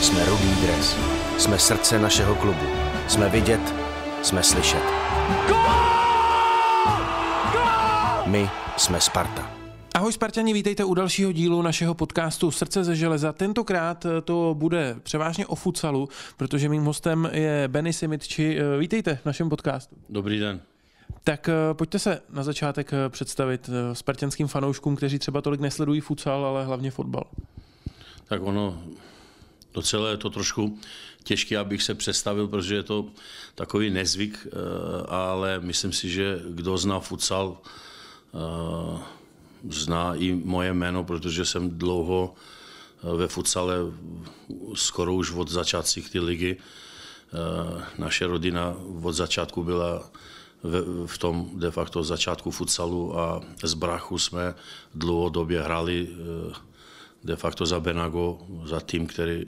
Jsme rudý dres. Jsme srdce našeho klubu. Jsme vidět, jsme slyšet. My jsme Sparta. Ahoj Spartani, vítejte u dalšího dílu našeho podcastu Srdce ze železa. Tentokrát to bude převážně o futsalu, protože mým hostem je Benny Simitči. Vítejte v našem podcastu. Dobrý den. Tak eh, pojďte se na začátek eh, představit eh, spartanským fanouškům, kteří třeba tolik nesledují futsal, ale hlavně fotbal. Tak ono, docela je to trošku těžké, abych se představil, protože je to takový nezvyk, ale myslím si, že kdo zná futsal, zná i moje jméno, protože jsem dlouho ve futsale, skoro už od začátcích ty ligy. Naše rodina od začátku byla v, tom de facto začátku futsalu a z brachu jsme dlouhodobě hrali eh, de facto za Benago, za tým, který,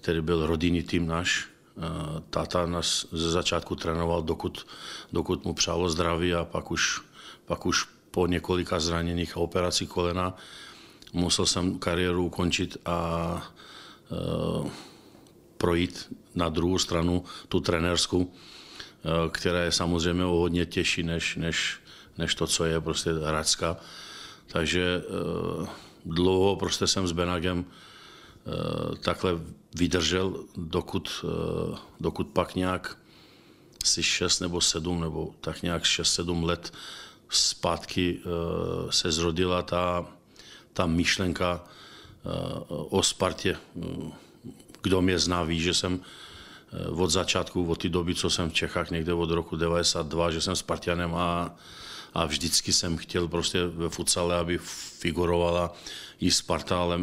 který byl rodinný tým náš. Eh, táta nás ze začátku trénoval, dokud, dokud mu přálo zdraví a pak už, pak už po několika zraněních a operacích kolena musel jsem kariéru ukončit a e, projít na druhou stranu, tu trenérskou Eh, která je samozřejmě o hodně těžší než, než, než to, co je prostě Hradska. Takže eh, dlouho prostě jsem s Benagem eh, takhle vydržel, dokud, dokud pak nějak si 6 nebo 7 nebo tak nějak 6-7 let zpátky se zrodila ta, ta myšlenka o Spartě. Kdo mě zná, ví, že jsem Eh, od začátku, od té doby, co jsem v Čechách někde od roku 92, že jsem Spartianem a, a vždycky jsem chtěl prostě ve futsale, aby figurovala i Sparta, ale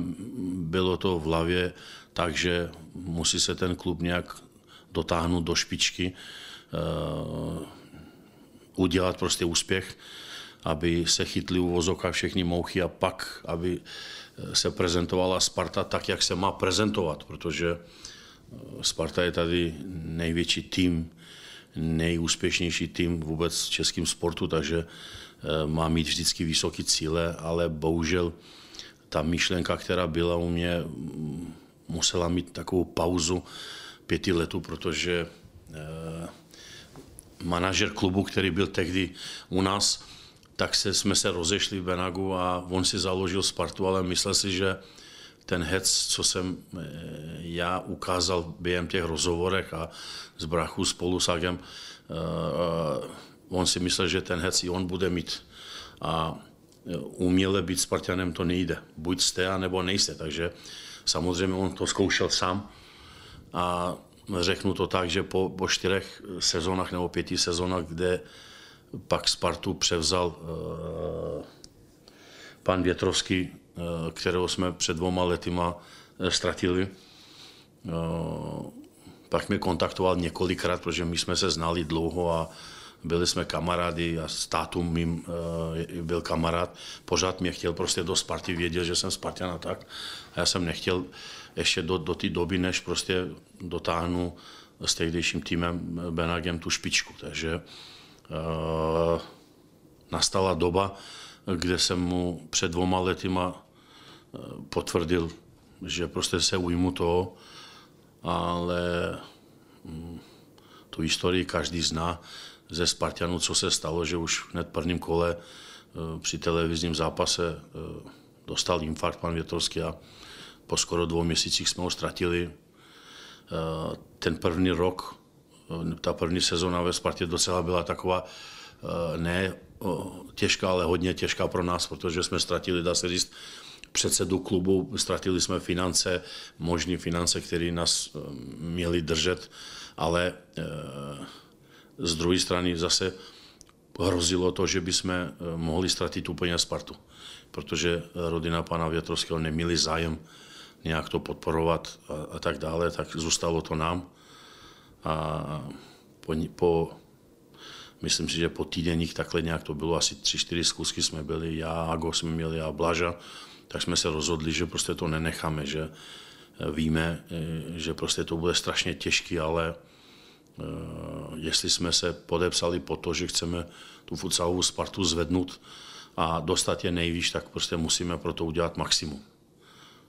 bylo to v hlavě tak, že musí se ten klub nějak dotáhnout do špičky, uh, udělat prostě úspěch, aby se chytli u vozovka všechny mouchy a pak, aby se prezentovala Sparta tak, jak se má prezentovat, protože Sparta je tady největší tým, nejúspěšnější tým vůbec v českém sportu, takže eh, má mít vždycky vysoké cíle, ale bohužel ta myšlenka, která byla u mě, mm, musela mít takovou pauzu pěti letů, protože eh, manažer klubu, který byl tehdy u nás, tak se, jsme se rozešli v Benagu a on si založil Spartu, ale myslel si, že ten hec, co jsem eh, já ukázal během těch rozhovorech a z brachu spolu s Agem, eh, on si myslel, že ten hec i on bude mít. A eh, uměle být Spartanem to nejde. Buď jste, nebo nejste. Takže samozřejmě on to zkoušel sám. A řeknu to tak, že po, po čtyřech sezónách nebo pěti sezónách, kde pak Spartu převzal pan Větrovský, Eh, kterého jsme před dvoma letyma eh, ztratili. Eh, pak mě kontaktoval několikrát, protože my jsme se znali dlouho a byli jsme kamarády a s tátum mým byl kamarád. Pořád mě chtěl prostě do Sparty, věděl, že jsem Spartan a tak. A já jsem nechtěl ještě do, do té doby, než prostě dotáhnu s tehdejším týmem Benagem tu špičku. Takže nastala doba, kde jsem mu před dvoma letyma potvrdil, že prostě se ujmu toho, ale mm, tu historii každý zná ze Spartanů, co se stalo, že už hned prvním kole e, při televizním zápase e, dostal infarkt pan Větrovský a po skoro dvou měsících jsme ho ztratili. E, ten první rok, ta první sezóna ve Spartě docela byla taková ne těžká, ale hodně těžká pro nás, protože jsme ztratili, dá se říct, předsedu klubu, ztratili jsme finance, možné finance, které nás eh, měly držet, ale eh, z druhé strany zase hrozilo to, že bychom eh, mohli ztratit úplně Spartu, protože rodina pana Větrovského neměli zájem nějak to podporovat a, a tak dále, tak zůstalo to nám. A po, po myslím si, že po týdenních takhle nějak to bylo, asi tři, čtyři zkusky jsme byli, já, Ago jsme měli a Blaža, tak jsme se rozhodli, že prostě to nenecháme, že eh, víme, eh, že prostě to bude strašně těžký, ale eh, jestli jsme se podepsali po to, že chceme tu futsalovou Spartu zvednout a dostat je nejvíc, tak prostě musíme pro to udělat maximum.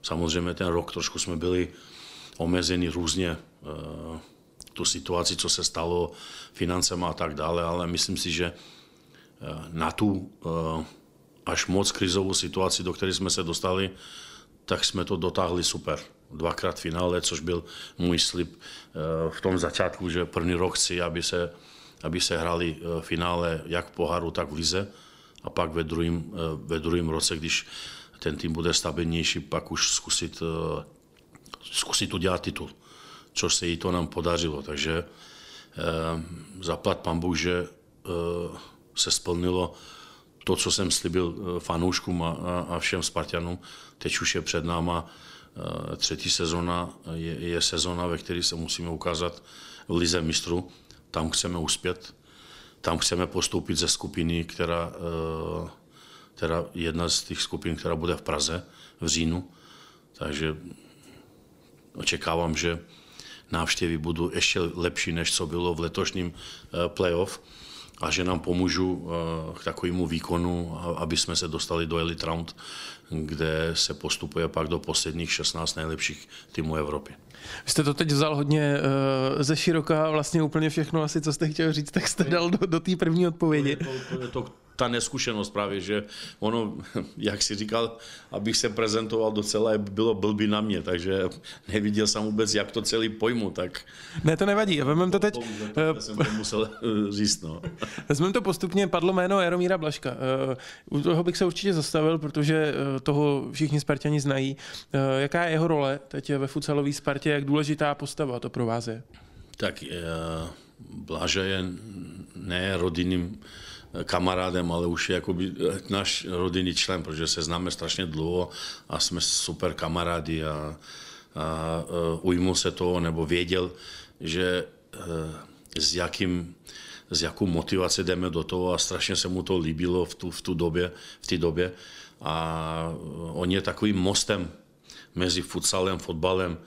Samozřejmě ten rok trošku jsme byli omezený různě tu situaci, co se stalo, financema a tak dále, ale myslím si, že na tu až moc krizovou situaci, do které jsme se dostali, tak jsme to dotáhli super. Dvakrát finále, což byl můj slib v tom začátku, že první rok chci, aby se, aby se hrali finále jak v poháru, tak v lize a pak ve druhém, ve druhém roce, když ten tým bude stabilnější, pak už zkusit, zkusit udělat titul což se jí to nám podařilo. Takže eh, zaplat pan Bůh, že eh, se splnilo to, co jsem slibil eh, fanouškům a, a všem Spartanům. Teď už je před náma třetí sezona, je, je sezona, ve které se musíme ukázat v Lize mistrů. Tam chceme uspět, tam chceme postoupit ze skupiny, která, která jedna z těch skupin, která bude v Praze v říjnu. Takže očekávám, že návštěvy budou ještě lepší, než co bylo v letošním eh, playoff a že nám pomůžu eh, k takovému výkonu, aby jsme se dostali do Elite Round, kde se postupuje pak do posledních 16 nejlepších týmů Evropy. Vy jste to teď vzal hodně uh, ze široka, vlastně úplně všechno asi, co jste chtěl říct, tak jste dal do, do té první odpovědi. To je to, to, je to ta neskušenost právě, že ono, jak si říkal, abych se prezentoval docela, bylo blbý na mě, takže neviděl jsem vůbec, jak to celý pojmu, tak... Ne, to nevadí, vezmeme to teď... To jsem to musel eh, říct, no. Vezmeme to postupně, padlo jméno Jaromíra Blaška. Eh, u toho bych se určitě zastavil, protože eh, toho všichni Spartani znají. Jaká je jeho role teď ve futsalové Spartě, jak důležitá postava to pro vás je? Tak Blaža je ne rodinným kamarádem, ale už je jakoby náš rodinný člen, protože se známe strašně dlouho a jsme super kamarádi a, a, a ujmu se toho, nebo věděl, že e, s jakým s jakou motivací jdeme do toho a strašně se mu to líbilo v tu, v tu době, v té době. A on je takovým mostem mezi futsalem, fotbalem,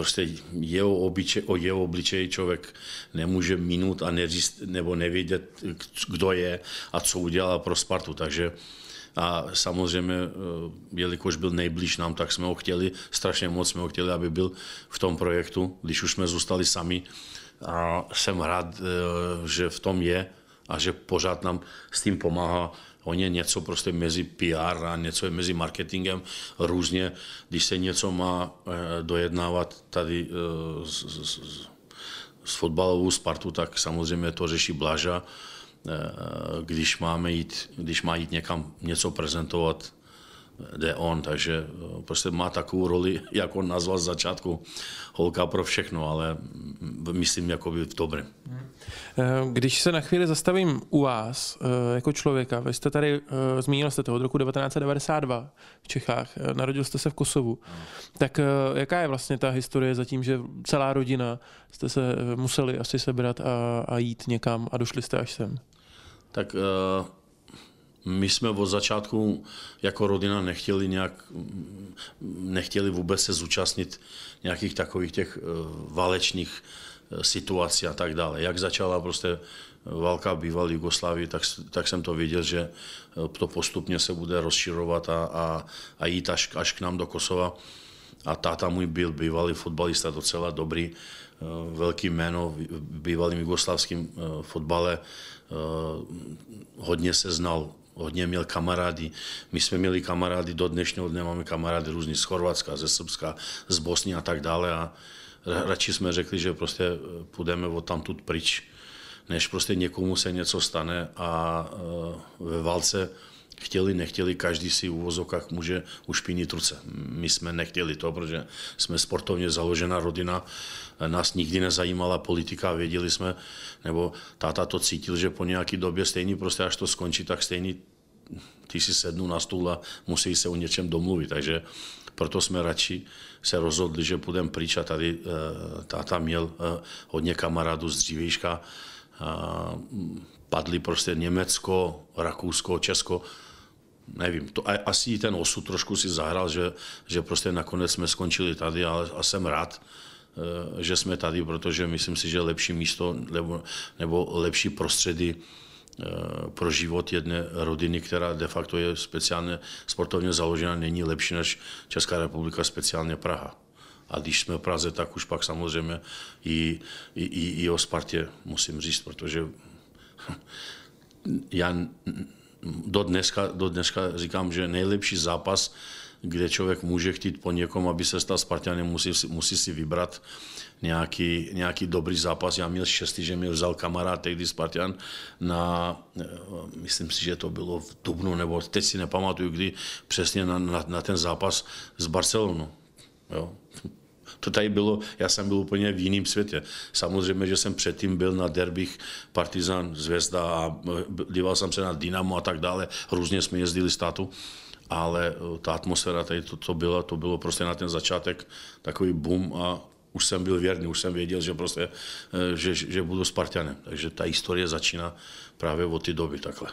prostě jeho, obliče, o jeho obličeji člověk nemůže minut a neříct, nebo nevědět, kdo je a co udělal pro Spartu. Takže a samozřejmě, eh, jelikož byl nejblíž nám, tak jsme ho chtěli, strašně moc jsme ho chtěli, aby byl v tom projektu, když už jsme zůstali sami. A jsem rád, eh, že v tom je a že pořád nám s tím pomáhá On je něco prostě mezi PR a něco je mezi marketingem různě. Když se něco má eh, dojednávat tady eh, s, s, s fotbalovou Spartu, tak samozřejmě to řeší Blaža. Eh, když, máme jít, když má jít někam něco prezentovat, jde on, takže prostě má takovou roli, jak on nazval z začátku, holka pro všechno, ale myslím jakoby v dobrém. Eh, když se na chvíli zastavím u vás eh, jako člověka, vy jste tady, eh, zmínil jste to od roku 1992 v Čechách, narodil jste se v Kosovu, tak jaká je vlastně ta historie za tím, že celá rodina jste se museli asi sebrat a, a jít někam a došli jste až sem? Tak uh my jsme od začátku jako rodina nechtěli nějak, nechtěli vůbec se zúčastnit nějakých takových těch eh, válečných eh, situací a tak dále. Jak začala prostě válka bývalé Jugoslávii, tak, tak jsem to viděl, že eh, to postupně se bude rozširovat a, a, a jít až, až k nám do Kosova. A táta můj byl bývalý fotbalista, docela dobrý, velký jméno v bývalém jugoslavském fotbale. Hodně se znal hodně měl kamarády. My jsme měli kamarády, do dnešního dne máme kamarády různý z Chorvatska, ze Srbska, z Bosny a tak dále a radši jsme řekli, že prostě eh, půjdeme od tamtud pryč, než prostě někomu se něco stane a eh, ve válce chtěli, nechtěli, každý si v uvozovkách může ušpinit ruce. My jsme nechtěli to, protože jsme sportovně založená rodina, nás nikdy nezajímala politika, věděli jsme, nebo táta to cítil, že po nějaké době stejný prostě až to skončí, tak stejný ty si sednu na stůl a musí se o něčem domluvit. Takže proto jsme radši se rozhodli, že půjdeme pryč a tady eh, táta měl eh, hodně kamarádů z dřívějška. Padli prostě Německo, Rakousko, Česko. Nevím, to, asi ten osud trošku si zahrál, že, že prostě nakonec jsme skončili tady, ale a jsem rád, eh, že jsme tady, protože myslím si, že lepší místo nebo, nebo lepší prostředí pro život jedné rodiny, která de facto je speciálně sportovně založena, není lepší než Česká republika, speciálně Praha. A když jsme v Praze, tak už pak samozřejmě i, i, i, i o Spartě musím říct, protože já do dneska, do dneska říkám, že nejlepší zápas, kde člověk může chtít po někom, aby se stal Spartanem, musí, musí si vybrat nějaký, nějaký dobrý zápas. Já měl štěstí, že mě vzal kamarád tehdy Spartan na, eh, myslím si, že to bylo v Dubnu, nebo teď si nepamatuju, kdy přesně na, na, na ten zápas s Barcelonou. Jo. To tady bylo, já jsem byl úplně v jiném světě. Samozřejmě, že jsem předtím byl na derbích Partizan, Zvezda a eh, díval jsem se na Dynamo a tak dále. Různě jsme jezdili státu ale eh, ta atmosféra tady to, to bylo, to bylo prostě na ten začátek takový boom a už jsem byl věrný, už jsem věděl, že prostě, eh, že, že budu Spartanem. Takže ta historie začíná právě od té doby takhle.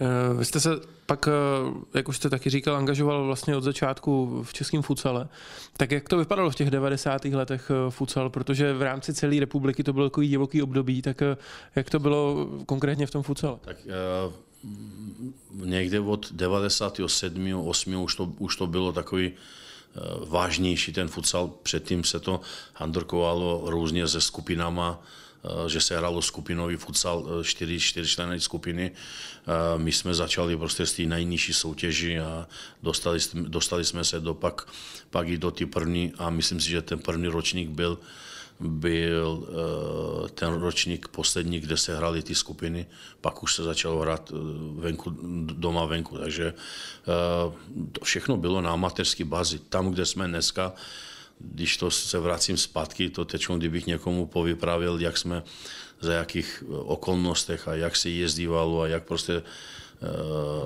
Eh, vy jste se pak, jak už jste taky říkal, angažoval vlastně od začátku v českém futsale. Tak jak to vypadalo v těch 90. letech futsal? Protože v rámci celé republiky to bylo takový divoký období, tak jak to bylo konkrétně v tom futsale? Tak někde od 97. 8. už to, už to bylo takový eh, vážnější ten futsal. Předtím se to handrkovalo různě se skupinama, eh, že se hralo skupinový futsal, eh, čtyři, členy skupiny. My jsme začali prostě z té nejnižší soutěži a dostali, dostali jsme se do pak, pak i do té první a myslím si, že ten první ročník byl byl eh, ten ročník poslední, kde se hrály ty skupiny, pak už se začalo hrát eh, venku, doma venku, takže eh, to všechno bylo na amatérské bázi. Tam, kde jsme dneska, když to se vracím zpátky, to teď, kdybych někomu povypravil, jak jsme, za jakých okolnostech a jak se jezdívalo a jak prostě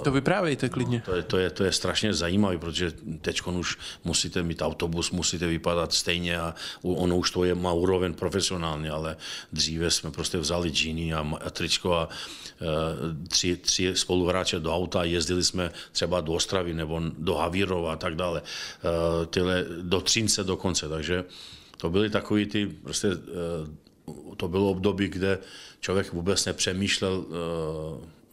to vyprávějte klidně. To je, to, je, to je strašně zajímavé, protože teď už musíte mít autobus, musíte vypadat stejně a ono už to je má úroveň profesionálně, ale dříve jsme prostě vzali džíny a, a tričko a uh, tři, tři spoluhráče do auta a jezdili jsme třeba do Ostravy nebo do Havírova a tak dále. Uh, tyhle, do Třince dokonce, takže to byly takový ty prostě to bylo období, kde člověk vůbec nepřemýšlel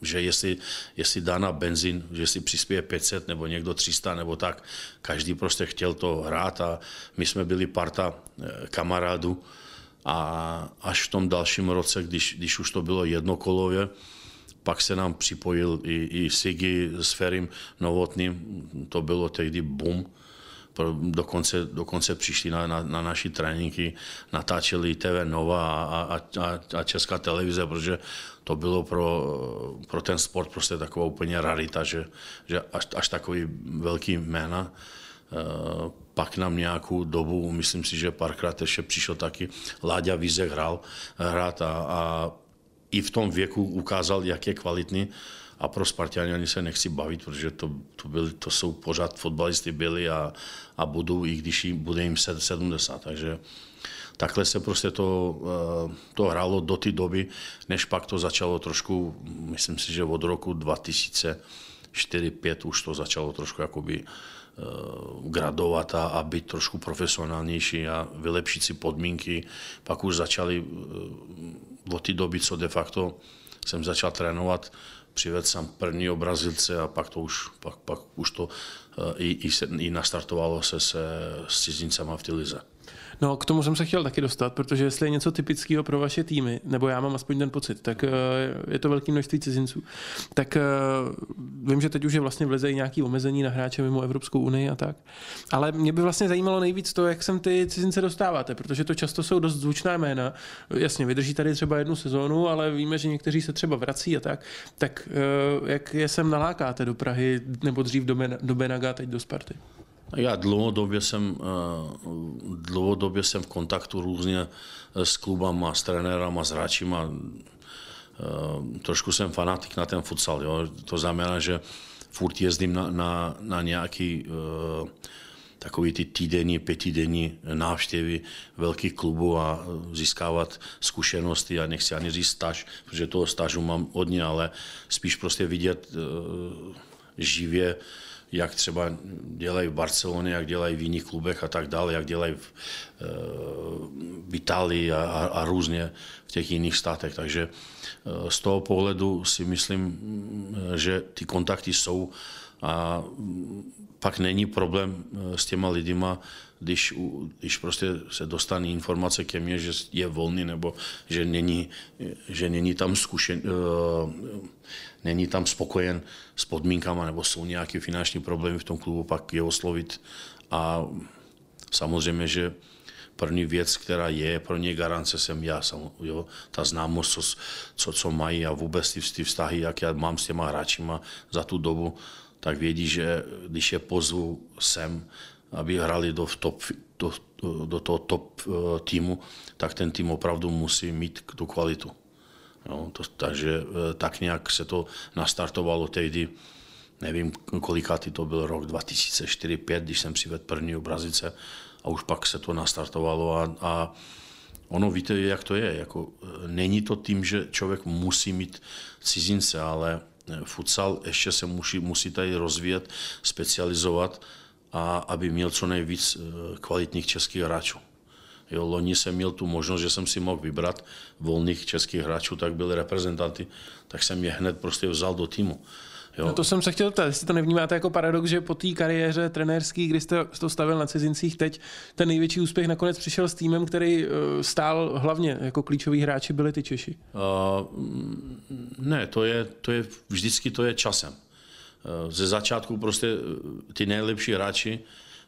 že jestli, jestli dá na benzín, že si přispěje 500 nebo někdo 300 nebo tak, každý prostě chtěl to hrát a my jsme byli parta eh, kamarádů. A až v tom dalším roce, když, když už to bylo jednokolově, pak se nám připojil i, i Sigi s Ferim Novotným, to bylo tehdy boom, dokonce, dokonce přišli na, na, na naši tréninky, natáčeli TV Nova a, a, a, a Česká televize, protože to bylo pro, pro ten sport prostě taková úplně rarita, že, že až, až takový velký jména. E, pak nám nějakou dobu, myslím si, že párkrát ještě přišel taky Láďa Vízek hrál, hrát a, a i v tom věku ukázal, jak je kvalitní a pro Spartiany ani se nechci bavit, protože to, to, byli, to jsou pořád fotbalisty byli a, a budou, i když jim, bude jim 70. Takže takhle se prostě to, eh, to hrálo do té doby, než pak to začalo trošku, myslím si, že od roku 2004-2005 už to začalo trošku jakoby uh, gradovat a, a být trošku profesionálnější a vylepšit si podmínky. Pak už začali uh, od té doby, co de facto jsem začal trénovat, přivedl jsem prvního Brazilce a pak to už, pak, pak už to i, i, se, i nastartovalo se se s cizincema v té lize. No, k tomu jsem se chtěl taky dostat, protože jestli je něco typického pro vaše týmy, nebo já mám aspoň ten pocit, tak uh, je to velké množství cizinců. Tak uh, vím, že teď už je vlastně vlezejí nějaké omezení na hráče mimo Evropskou unii a tak. Ale mě by vlastně zajímalo nejvíc to, jak sem ty cizince dostáváte, protože to často jsou dost zvučná jména. Jasně, vydrží tady třeba jednu sezónu, ale víme, že někteří se třeba vrací a tak. Tak uh, jak je sem nalákáte do Prahy, nebo dřív do, do Benaga, teď do Sparty? Já dlouhodobě jsem, eh, dlouhodobě jsem v kontaktu různě s klubama, s trenérama, s hráčima. Eh, trošku jsem fanatik na ten futsal. Jo. To znamená, že furt jezdím na, na, na nějaký takový ty týdenní, pětidenní návštěvy velkých klubů a získávat zkušenosti a nechci ani říct staž, protože toho stažu mám hodně, ale spíš prostě vidět živě jak třeba dělají v Barceloně, jak dělají v jiných klubech a tak dále, jak dělají v, eh, v Itálii a, a, a různě v těch jiných státech. Takže z toho pohledu si myslím, že ty kontakty jsou a pak není problém s těma lidima, když, když prostě se dostane informace ke mně, že je volný nebo že není, že není tam zkušen, není tam spokojen s podmínkama nebo jsou nějaké finanční problémy v tom klubu, pak je oslovit a samozřejmě, že první věc, která je pro ně garance, jsem já. Jo? Ta známost, co, co, co mají a vůbec ty, ty vztahy, jak já mám s těma hráčima za tu dobu, tak vědí, že když je pozvu sem, aby hrali do, top, do, do toho top uh, týmu, tak ten tým opravdu musí mít tu kvalitu. Jo, to, takže uh, tak nějak se to nastartovalo tehdy, nevím, kolikátý to byl rok 2004-2005, když jsem přivedl první obrazice a už pak se to nastartovalo a, a ono víte, jak to je. Jako, e, není to tím, že člověk musí mít cizince, ale futsal ještě se musí, musí tady rozvíjet, specializovat a aby měl co nejvíc e, kvalitních českých hráčů. Jo, loni jsem měl tu možnost, že jsem si mohl vybrat volných českých hráčů, tak byly reprezentanty, tak jsem je hned prostě vzal do týmu. Jo. No to jsem se chtěl ptát, jestli to nevnímáte jako paradox, že po té kariéře trenérský, kdy jste to stavil na cizincích, teď ten největší úspěch nakonec přišel s týmem, který eh, stál hlavně jako klíčoví hráči byli ty Češi? Uh, ne, to je, to je vždycky to je časem. Uh, ze začátku prostě ty nejlepší hráči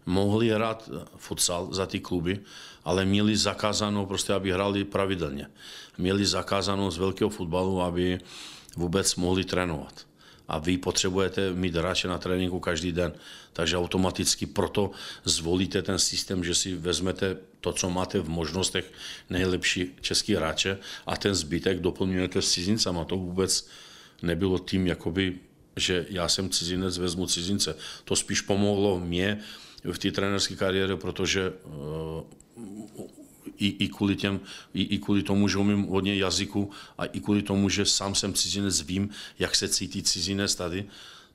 mohli hrát futsal za ty kluby, ale měli zakázanou prostě, aby hráli pravidelně. Měli zakázanou z velkého fotbalu, aby vůbec mohli trénovat a vy potřebujete mít hráče na tréninku každý den. Takže automaticky proto zvolíte ten systém, že si vezmete to, co máte v možnostech nejlepší český hráče a ten zbytek doplňujete s cizincama. To vůbec nebylo tím, jakoby, že já jsem cizinec, vezmu cizince. To spíš pomohlo mě v té trenerské kariéře, protože uh, i, i, kvůli těm, i, i kvůli tomu, že umím hodně jazyku a i kvůli tomu, že sám jsem cizinec, vím, jak se cítí cizinec tady,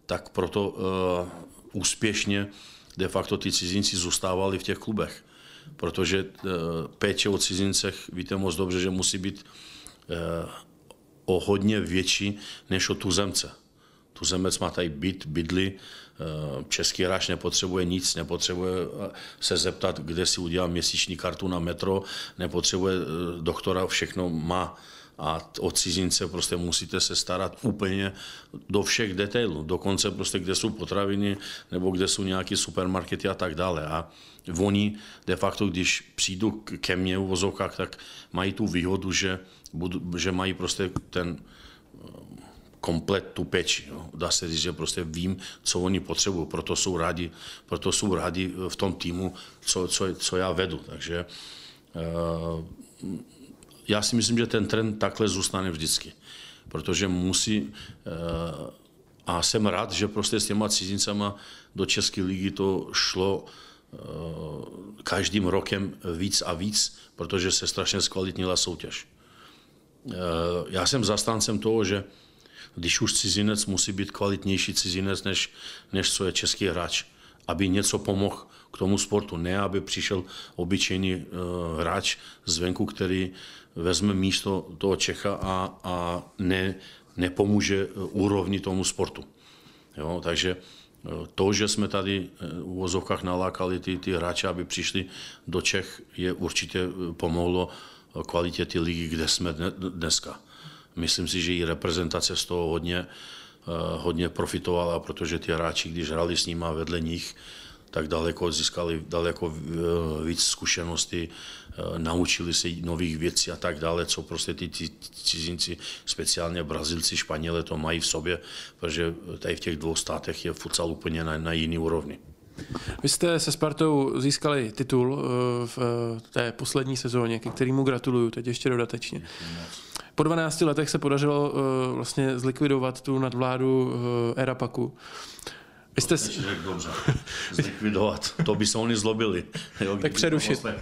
tak proto uh, úspěšně de facto ty cizinci zůstávali v těch klubech. Protože uh, péče o cizincech, víte moc dobře, že musí být uh, o hodně větší než o tuzemce. Tuzemec má tady byt, bydly, Eh, český hráč nepotřebuje nic, nepotřebuje eh, se zeptat, kde si udělá měsíční kartu na metro, nepotřebuje eh, doktora, všechno má. A od cizince prostě musíte se starat úplně do všech detailů, dokonce prostě kde jsou potraviny nebo kde jsou nějaké supermarkety a tak dále. A oni de facto, když přijdu ke mně v vozovkách, tak mají tu výhodu, že, budu, že mají prostě ten komplet tu péči. Jo. Dá se říct, že prostě vím, co oni potřebují, proto jsou rádi, proto jsou rádi v tom týmu, co, co, co já vedu. Takže uh, já si myslím, že ten trend takhle zůstane vždycky, protože musí, uh, a jsem rád, že prostě s těma cizincama do České ligy to šlo každým rokem víc a víc, protože se strašně zkvalitnila soutěž. Já jsem zastáncem toho, že když už cizinec musí být kvalitnější cizinec, než, než co je český hráč, aby něco pomohl k tomu sportu. Ne, aby přišel obyčejný uh, hráč zvenku, který vezme místo toho Čecha a, a ne, nepomůže eh, úrovni tomu sportu. Jo, takže eh, to, že jsme tady v uvozovkách nalákali ty, ty hráče, aby přišli do Čech, je určitě pomohlo kvalitě ty ligy, kde jsme dneska. Myslím si, že i reprezentace z toho hodně, eh, hodně profitovala, protože ty hráči, když hráli s nimi vedle nich, tak daleko získali daleko eh, víc zkušeností, eh, naučili se nových věcí a tak dále, co prostě ty cizinci, speciálně Brazilci, Španělé to mají v sobě, protože tady v těch dvou státech je futsal úplně na, na jiný úrovni. Vy jste se Spartou získali titul v té poslední sezóně, ke kterému gratuluju teď ještě dodatečně. Po 12 letech se podařilo uh, vlastně zlikvidovat tu nadvládu uh, Erapaku. Vy jste... To dobře. Zlikvidovat. To by se oni zlobili. Jo, tak přerušit.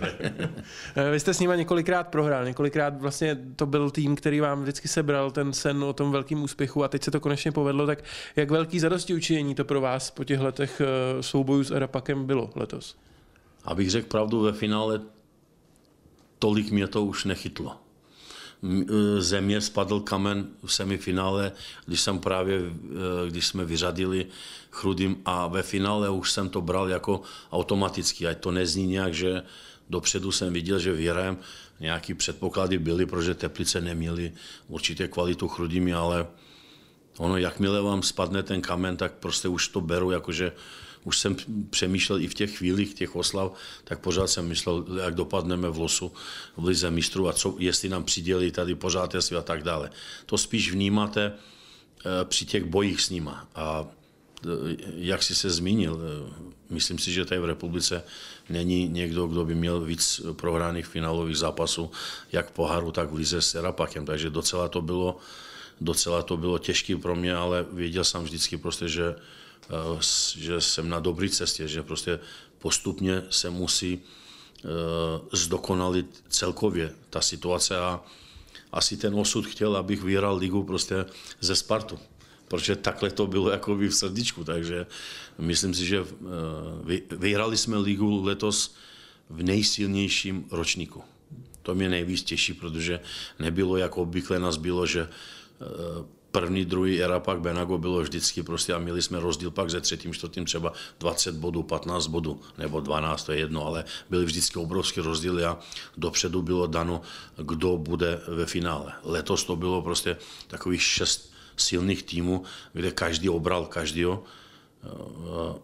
Eh, vy jste s nimi několikrát prohrál. Několikrát vlastně to byl tým, který vám vždycky sebral ten sen o tom velkém úspěchu a teď se to konečně povedlo. Tak jak velký zadosti učinění to pro vás po těch letech soubojů s Erapakem bylo letos? Abych řekl pravdu, ve finále tolik mě to už nechytlo. E, země spadl kamen v semifinále, když jsem právě, e, když jsme vyřadili Chrudým a ve finále už jsem to bral jako automaticky, ať to nezní nějak, že dopředu jsem viděl, že vyhrajem, nějaký předpoklady byly, protože Teplice neměly určitě kvalitu Chrudými, ale ono, jakmile vám spadne ten kamen, tak prostě už to beru, jakože už jsem přemýšlel i v těch chvílích těch oslav, tak pořád jsem myslel, jak dopadneme v losu v lize mistrů a co, jestli nám přidělí tady pořád a tak dále. To spíš vnímáte eh, při těch bojích s nima. A eh, jak jsi se zmínil, eh, myslím si, že tady v republice není někdo, kdo by měl víc prohraných finálových zápasů, jak v poháru, tak v lize s Serapakem. Takže docela to bylo, docela to bylo těžké pro mě, ale věděl jsem vždycky prostě, že že jsem na dobré cestě, že prostě postupně se musí eh, zdokonalit celkově ta situace a asi ten osud chtěl, abych vyhrál ligu prostě ze Spartu. Protože takhle to bylo jako v srdíčku, takže myslím si, že eh, vyhrali jsme ligu letos v nejsilnějším ročníku. To mě nejvíc těší, protože nebylo, jako obvykle nás bylo, že první, druhý era pak Benago bylo vždycky prostě a měli jsme rozdíl pak ze třetím, čtvrtým třeba 20 bodů, 15 bodů nebo 12, to je jedno, ale byly vždycky obrovské rozdíly a dopředu bylo dano, kdo bude ve finále. Letos to bylo prostě takových šest silných týmů, kde každý obral každýho.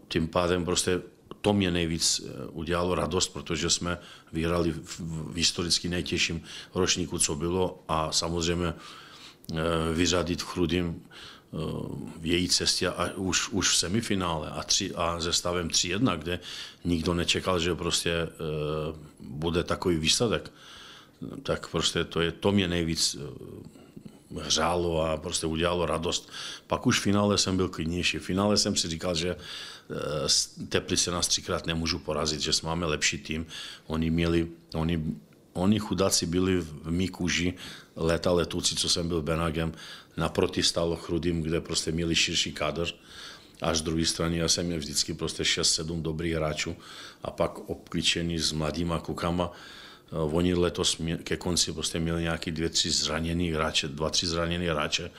Tím pádem prostě to mě nejvíc eh, udělalo radost, protože jsme vyhrali v historicky nejtěžším ročníku, co bylo a samozřejmě Eh, vyřadit Chrudím eh, v její cestě a už, už v semifinále a, tři, a ze stavem 3-1, kde nikdo nečekal, že prostě e, bude takový výsledek, tak prostě to, je, to mě nejvíc hřálo a prostě udělalo radost. Pak už v finále jsem byl klidnější. V finále jsem si říkal, že Teplice nás třikrát nemůžu porazit, že máme lepší tým. Oni měli, oni oni chudáci byli v mý kůži léta letoucí, co jsem byl Benagem, naproti stálo Chrudým, kde prostě měli širší kádr. Až z druhé strany já jsem měl vždycky prostě 6-7 dobrých hráčů a pak obklíčený s mladýma kukama. Eh, oni letos ke konci prostě měli nějaký dvě, tři zraněný hráče, dva, tři zraněný hráče.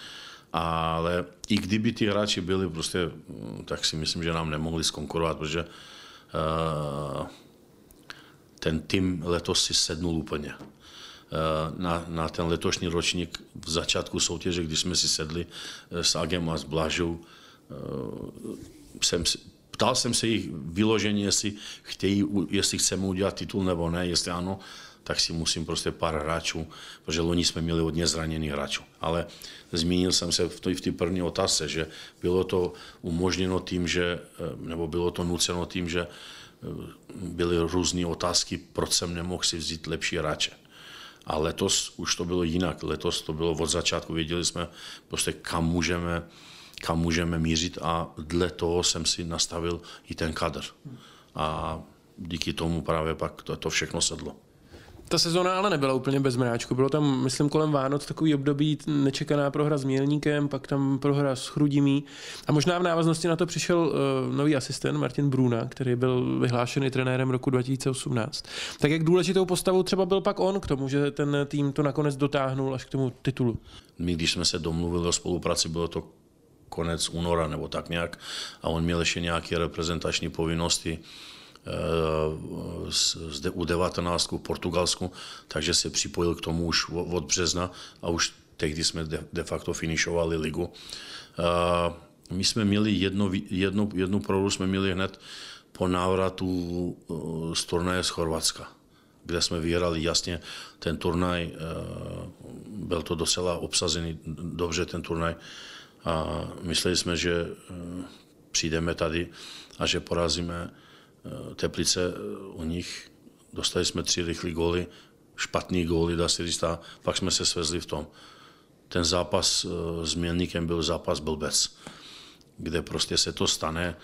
Ale i kdyby ty hráči byli prostě, hm, tak si myslím, že nám nemohli skonkurovat, protože uh, ten tým letos si sednul úplně. Eh, na, na ten letošní ročník v začátku soutěže, když jsme si sedli eh, s Agem a s Blažou, eh, jsem, ptal jsem se jich vyloženě, jestli, chtějí, jestli chceme udělat titul nebo ne, jestli ano, tak si musím prostě pár hráčů, protože loni jsme měli hodně zraněných hráčů. Ale zmínil jsem se v, v té první otázce, že bylo to umožněno tím, že, nebo bylo to nuceno tím, že byly různé otázky, proč jsem nemohl si vzít lepší hráče. A letos už to bylo jinak. Letos to bylo od začátku. Věděli jsme prostě, kam můžeme, kam můžeme mířit a dle toho jsem si nastavil i ten kadr. A díky tomu právě pak to, to všechno sedlo. Ta sezóna ale nebyla úplně bez mráčku. Bylo tam, myslím, kolem Vánoc takový období nečekaná prohra s Mělníkem, pak tam prohra s Chrudimí. A možná v návaznosti na to přišel uh, nový asistent Martin Bruna, který byl vyhlášený trenérem roku 2018. Tak jak důležitou postavou třeba byl pak on k tomu, že ten tým to nakonec dotáhnul až k tomu titulu? My, když jsme se domluvili o spolupráci, bylo to konec února nebo tak nějak a on měl ještě nějaké reprezentační povinnosti zde u 19 v Portugalsku, takže se připojil k tomu už od března a už tehdy jsme de, facto finišovali ligu. Eh, my jsme měli jedno, jednu, jednu prohru jsme měli hned po návratu eh, z turnaje z Chorvatska, kde jsme vyhrali jasně ten turnaj. Byl to docela obsazený dobře ten turnaj a mysleli jsme, že přijdeme tady a že porazíme Eh, Teplice eh, u nich, dostali jsme tři rychlé góly, špatný góly, dá se říct, a pak jsme se svezli v tom. Ten zápas eh, s Mělníkem byl zápas blbec, kde prostě se to stane,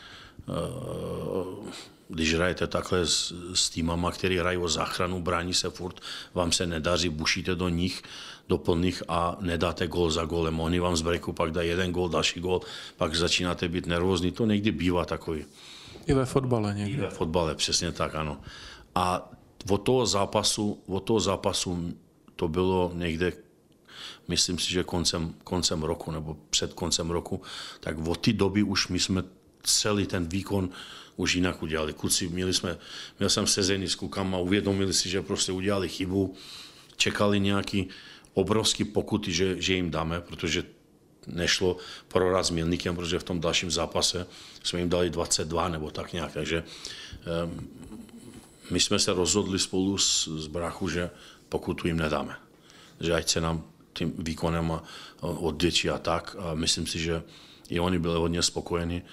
když hrajete takhle s, s týmama, který hrají o záchranu, brání se furt, vám se nedaří, bušíte do nich, do plných a nedáte gól za gólem. Oni vám z breaku pak dají jeden gól, další gól, pak začínáte být nervózní. To někdy bývá takový. I ve fotbale někdy. I ve fotbale, přesně tak, ano. A od toho zápasu, od toho zápasu to bylo někde, myslím si, že koncem, koncem roku nebo před koncem roku, tak od té doby už my jsme celý ten výkon už jinak udělali. Kluci, měli jsme, měl jsem sezení s klukama, uvědomili si, že prostě udělali chybu, čekali nějaký obrovský pokuty, že, že jim dáme, protože nešlo prohrát s Milníkem, protože v tom dalším zápase jsme jim dali 22 nebo tak nějak. Takže um, my jsme se rozhodli spolu s, s Brachu, že pokutu jim nedáme. Že ať se nám tím výkonem odděčí a tak. A myslím si, že i oni byli hodně spokojení.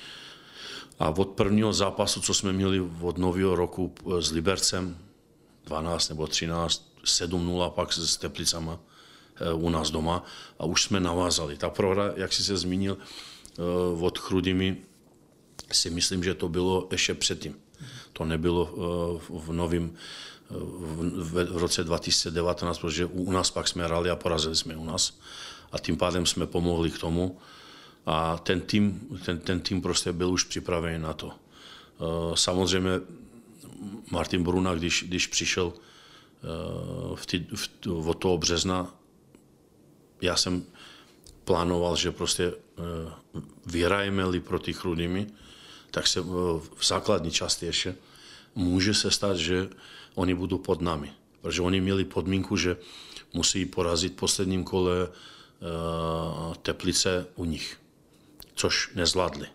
A od prvního zápasu, co jsme měli od nového roku s Libercem, 12 nebo 13, 7-0 pak s Teplicama u nás doma a už jsme navázali. Ta prohra, jak si se zmínil, eh, od Chrudimi, si myslím, že to bylo ještě předtím. To nebylo eh, v novém v roce 2019, protože u nás pak jsme hrali a porazili jsme u nás. A tím pádem jsme pomohli k tomu. A ten tým, ten, ten tým prostě byl už připravený na to. Samozřejmě Martin Bruna, když, když přišel Eh, v tý, v, od toho března já jsem plánoval, že prostě eh, vyhrajeme-li proti Chrudými, tak se v základní části ještě může se stát, že oni budou pod nami. Protože oni měli podmínku, že musí porazit v posledním kole uh, Teplice u nich, což nezvládli.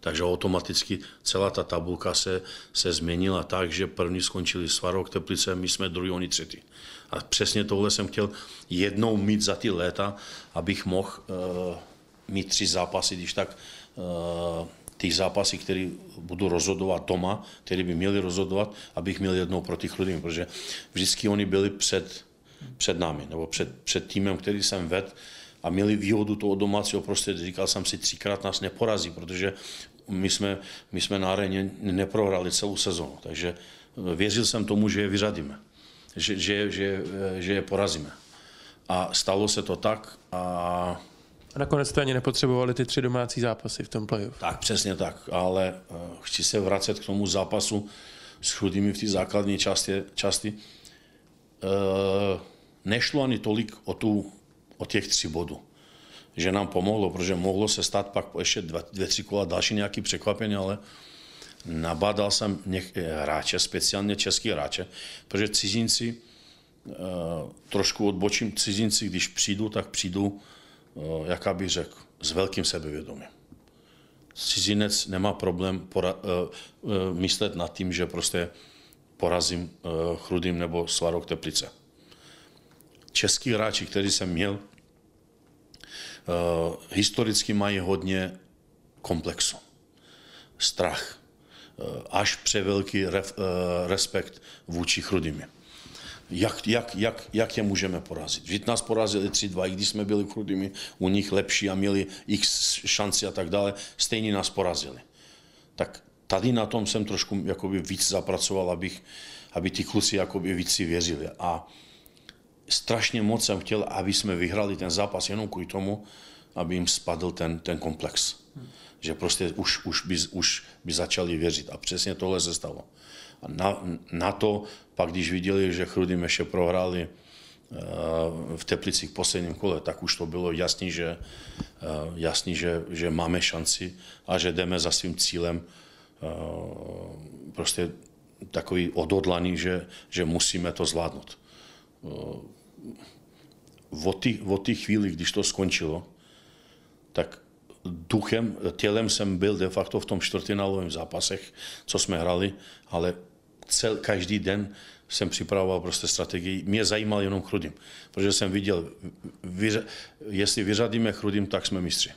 Takže automaticky celá ta tabulka se, se změnila tak, že první skončili Svarok, Teplice, my jsme druhý, oni třetí. A přesně tohle jsem chtěl jednou mít za ty léta, abych mohl uh, mít tři zápasy, když tak uh, ty zápasy, které budu rozhodovat doma, které by měli rozhodovat, abych měl jednou proti chludím, protože vždycky oni byli před, před námi, nebo před, před týmem, který jsem vedl, a měli výhodu toho domácího prostředí. Říkal jsem si, třikrát nás neporazí, protože my jsme, my jsme na aréně neprohrali celou sezonu, takže věřil jsem tomu, že je vyřadíme, že, že, že, že je porazíme. A stalo se to tak a a nakonec jste ani nepotřebovali ty tři domácí zápasy v tom playoff. Tak, přesně tak, ale uh, chci se vracet k tomu zápasu s chudými v té základní části. části. Uh, nešlo ani tolik o, tu, o těch tři bodů že nám pomohlo, protože mohlo se stát pak ještě dva, dvě, tři kola další nějaký překvapení, ale nabádal jsem něk, hráče, speciálně český hráče, protože cizinci, uh, trošku odbočím, cizinci, když přijdu, tak přijdu, uh, jaká bych řekl, s velkým sebevědomím. Cizinec nemá problém pora, myslet nad tím, že prostě porazím Chrudým nebo Svarok Teplice. Český hráči, který jsem měl, historicky mají hodně komplexu. Strach. Uh, až převelký ref, uh, respekt vůči Chrudymě. Jak, jak, jak, jak je můžeme porazit? Vždyť nás porazili 3-2, i když jsme byli Chrudymi u nich lepší a měli x šanci a tak dále, stejně nás porazili. Tak tady na tom jsem trošku jakoby víc zapracoval, abych, aby ti kluci jakoby víc si věřili. A strašně moc jsem chtěl, aby jsme vyhrali ten zápas jenom kvůli tomu, aby jim spadl ten, ten komplex. Že prostě už, už, by, už by začali věřit. A přesně tohle se stalo. A na, na to pak, když viděli, že Chrudy Meše prohráli uh, v Teplici v posledním kole, tak už to bylo jasný, že, uh, jasný, že, že máme šanci a že jdeme za svým cílem uh, prostě takový odhodlaný, že, že musíme to zvládnout od té chvíli, když to skončilo, tak duchem, tělem jsem byl de facto v tom čtvrtinálovém zápasech, co jsme hrali, ale cel, každý den jsem připravoval prostě strategii. Mě zajímal jenom Chrudím, protože jsem viděl, vyřa, jestli vyřadíme Chrudím, tak jsme mistři.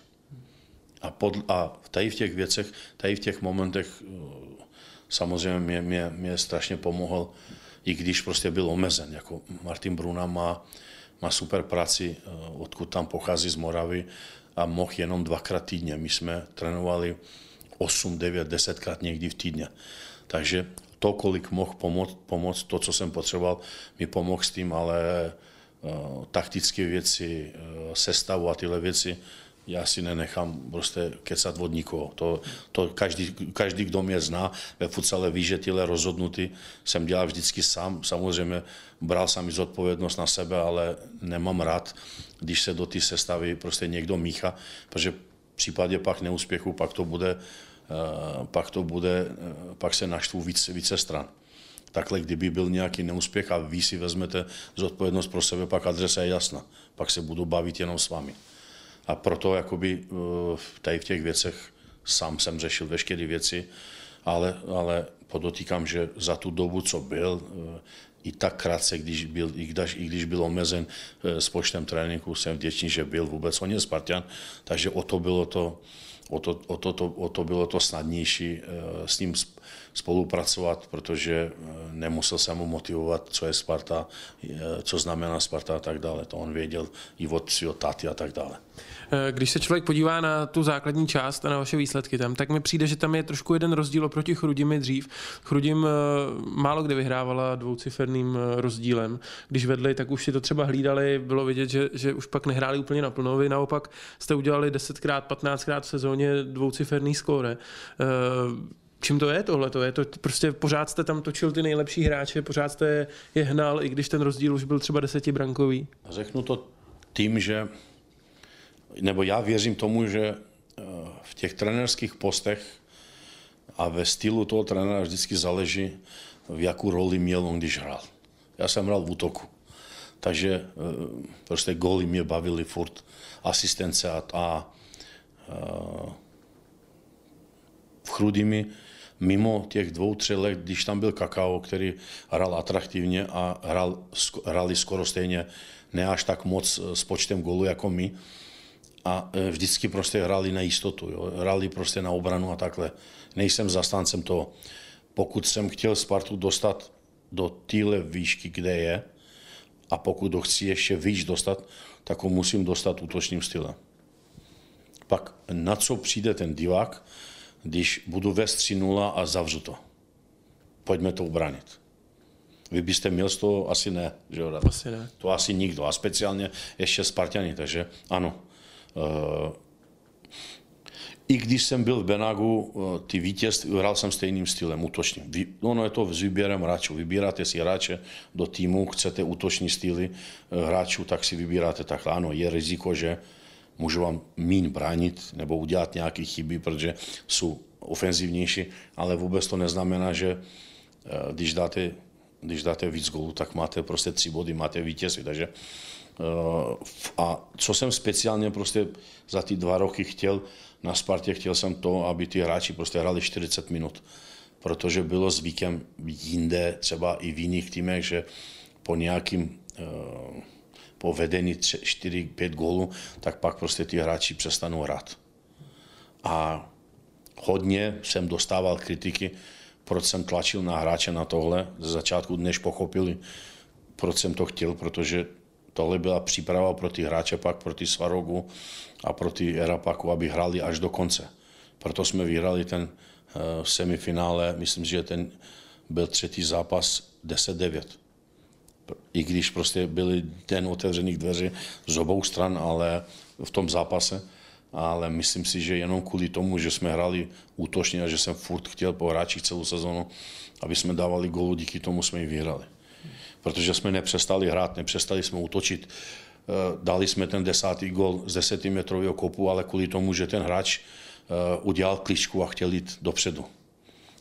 A, pod, a tady v těch věcech, tady v těch momentech samozřejmě mě, mě, mě strašně pomohl, i když prostě byl omezen. Jako Martin Bruna má má super práci, eh, odkud tam pochází z Moravy a mohl jenom dvakrát týdně. My jsme trénovali 8, 9, 10 krát někdy v týdně. Takže to, kolik mohl pomoct, pomoct, to, co jsem potřeboval, mi pomohl s tím, ale uh, taktické věci, uh, sestavu a tyhle věci já si nenechám prostě kecat od nikoho. To, to každý, každý, kdo mě zná ve futsale, ví, že tyhle rozhodnuty jsem dělal vždycky sám. Samozřejmě bral jsem i zodpovědnost na sebe, ale nemám rád, když se do té sestavy prostě někdo mícha, protože v případě pak neúspěchu, pak to bude, uh, pak to bude, uh, pak se naštvu více, více stran. Takhle, kdyby byl nějaký neúspěch a vy si vezmete zodpovědnost pro sebe, pak adresa je jasná. Pak se budu bavit jenom s vámi. A proto jakoby eh, tady v těch věcech sám jsem řešil veškeré věci, ale, ale podotýkám, že za tu dobu, co byl, eh, i tak krátce, když byl, i když, i když byl omezen eh, s počtem tréninků, jsem vděčný, že byl vůbec. On je Spartan, takže o to bylo to, o to, o to, to, o to bylo to snadnější s ním spolupracovat, protože nemusel jsem mu motivovat, co je Sparta, co znamená Sparta a tak dále. To on věděl i od svého táty a tak dále. Eh, když se člověk podívá na tu základní část a na vaše výsledky tam, tak mi přijde, že tam je trošku jeden rozdíl oproti Chrudimi dřív. Chrudim eh, málo kdy vyhrávala dvouciferným eh, rozdílem. Když vedli, tak už si to třeba hlídali, bylo vidět, že, že už pak nehráli úplně naplno. Vy naopak jste udělali 10krát, 15krát v sezóně dvouciferný skóre. Čím to je tohle? To je to prostě pořád jste tam točil ty nejlepší hráče, pořád jste je hnal, i když ten rozdíl už byl třeba desetibrankový? Řeknu to tím, že nebo já věřím tomu, že eh, v těch trenérských postech a ve stylu toho trenéra vždycky záleží, v jakou roli měl on, když hrál. Já jsem hrál v útoku, takže eh, prostě góly mě bavily furt, asistence a, a, eh, v Chrudimi mimo těch dvou, tři let, když tam byl Kakao, který hrál atraktivně a hrál, hrali skoro stejně, ne až tak moc s počtem gólů jako my, a e, vždycky prostě hráli na jistotu, jo? hráli prostě na obranu a takhle. Nejsem zastáncem toho. Pokud jsem chtěl Spartu dostat do téhle výšky, kde je, a pokud ho chci ještě výš dostat, tak ho musím dostat útočným stylem. Pak na co přijde ten divák, když budu ve 3-0 a zavřu to. Pojďme to ubránit. Vy byste měl z toho asi ne, že jo? Asi ne. To asi nikdo, a speciálně ještě Spartani, takže ano, I když jsem byl v Benagu, eh, ty vítězství, hrál jsem stejným stylem, útočně. Ono je to s výběrem hráčů. Vybíráte si hráče do týmu, chcete útoční styly eh, hráčů, tak si vybíráte tak. Ano, je riziko, že můžu vám mín bránit nebo udělat nějaké chyby, protože jsou ofenzivnější, ale vůbec to neznamená, že když dáte, když dáte víc gólů, tak máte prostě tři body, máte vítězství. Takže Eh, a co jsem speciálně prostě za ty dva roky chtěl na Spartě, chtěl jsem to, aby ty hráči prostě hráli 40 minut. Protože bylo zvykem jinde, třeba i v jiných týmech, že po nějakým eh, po vedení 4-5 gólů, tak pak prostě ty hráči přestanou hrát. A hodně jsem dostával kritiky, proč jsem tlačil na hráče na tohle. Ze začátku, než pochopili, proč jsem to chtěl, protože tohle byla příprava pro ty hráče, pak pro ty Svarogu a pro ty Erapaku, aby hráli až do konce. Proto jsme vyhrali ten uh, semifinále, myslím, že ten byl třetí zápas 10-9. I když prostě byly ten otevřených dveří z obou stran, ale v tom zápase, ale myslím si, že jenom kvůli tomu, že jsme hráli útočně a že jsem furt chtěl po hráčích celou sezonu, aby jsme dávali gólu, díky tomu jsme ji vyhrali protože jsme nepřestali hrát, nepřestali jsme útočit. Eh, dali jsme ten desátý gol z desetimetrového kopu, ale kvůli tomu, že ten hráč eh, udělal kličku a chtěl jít dopředu.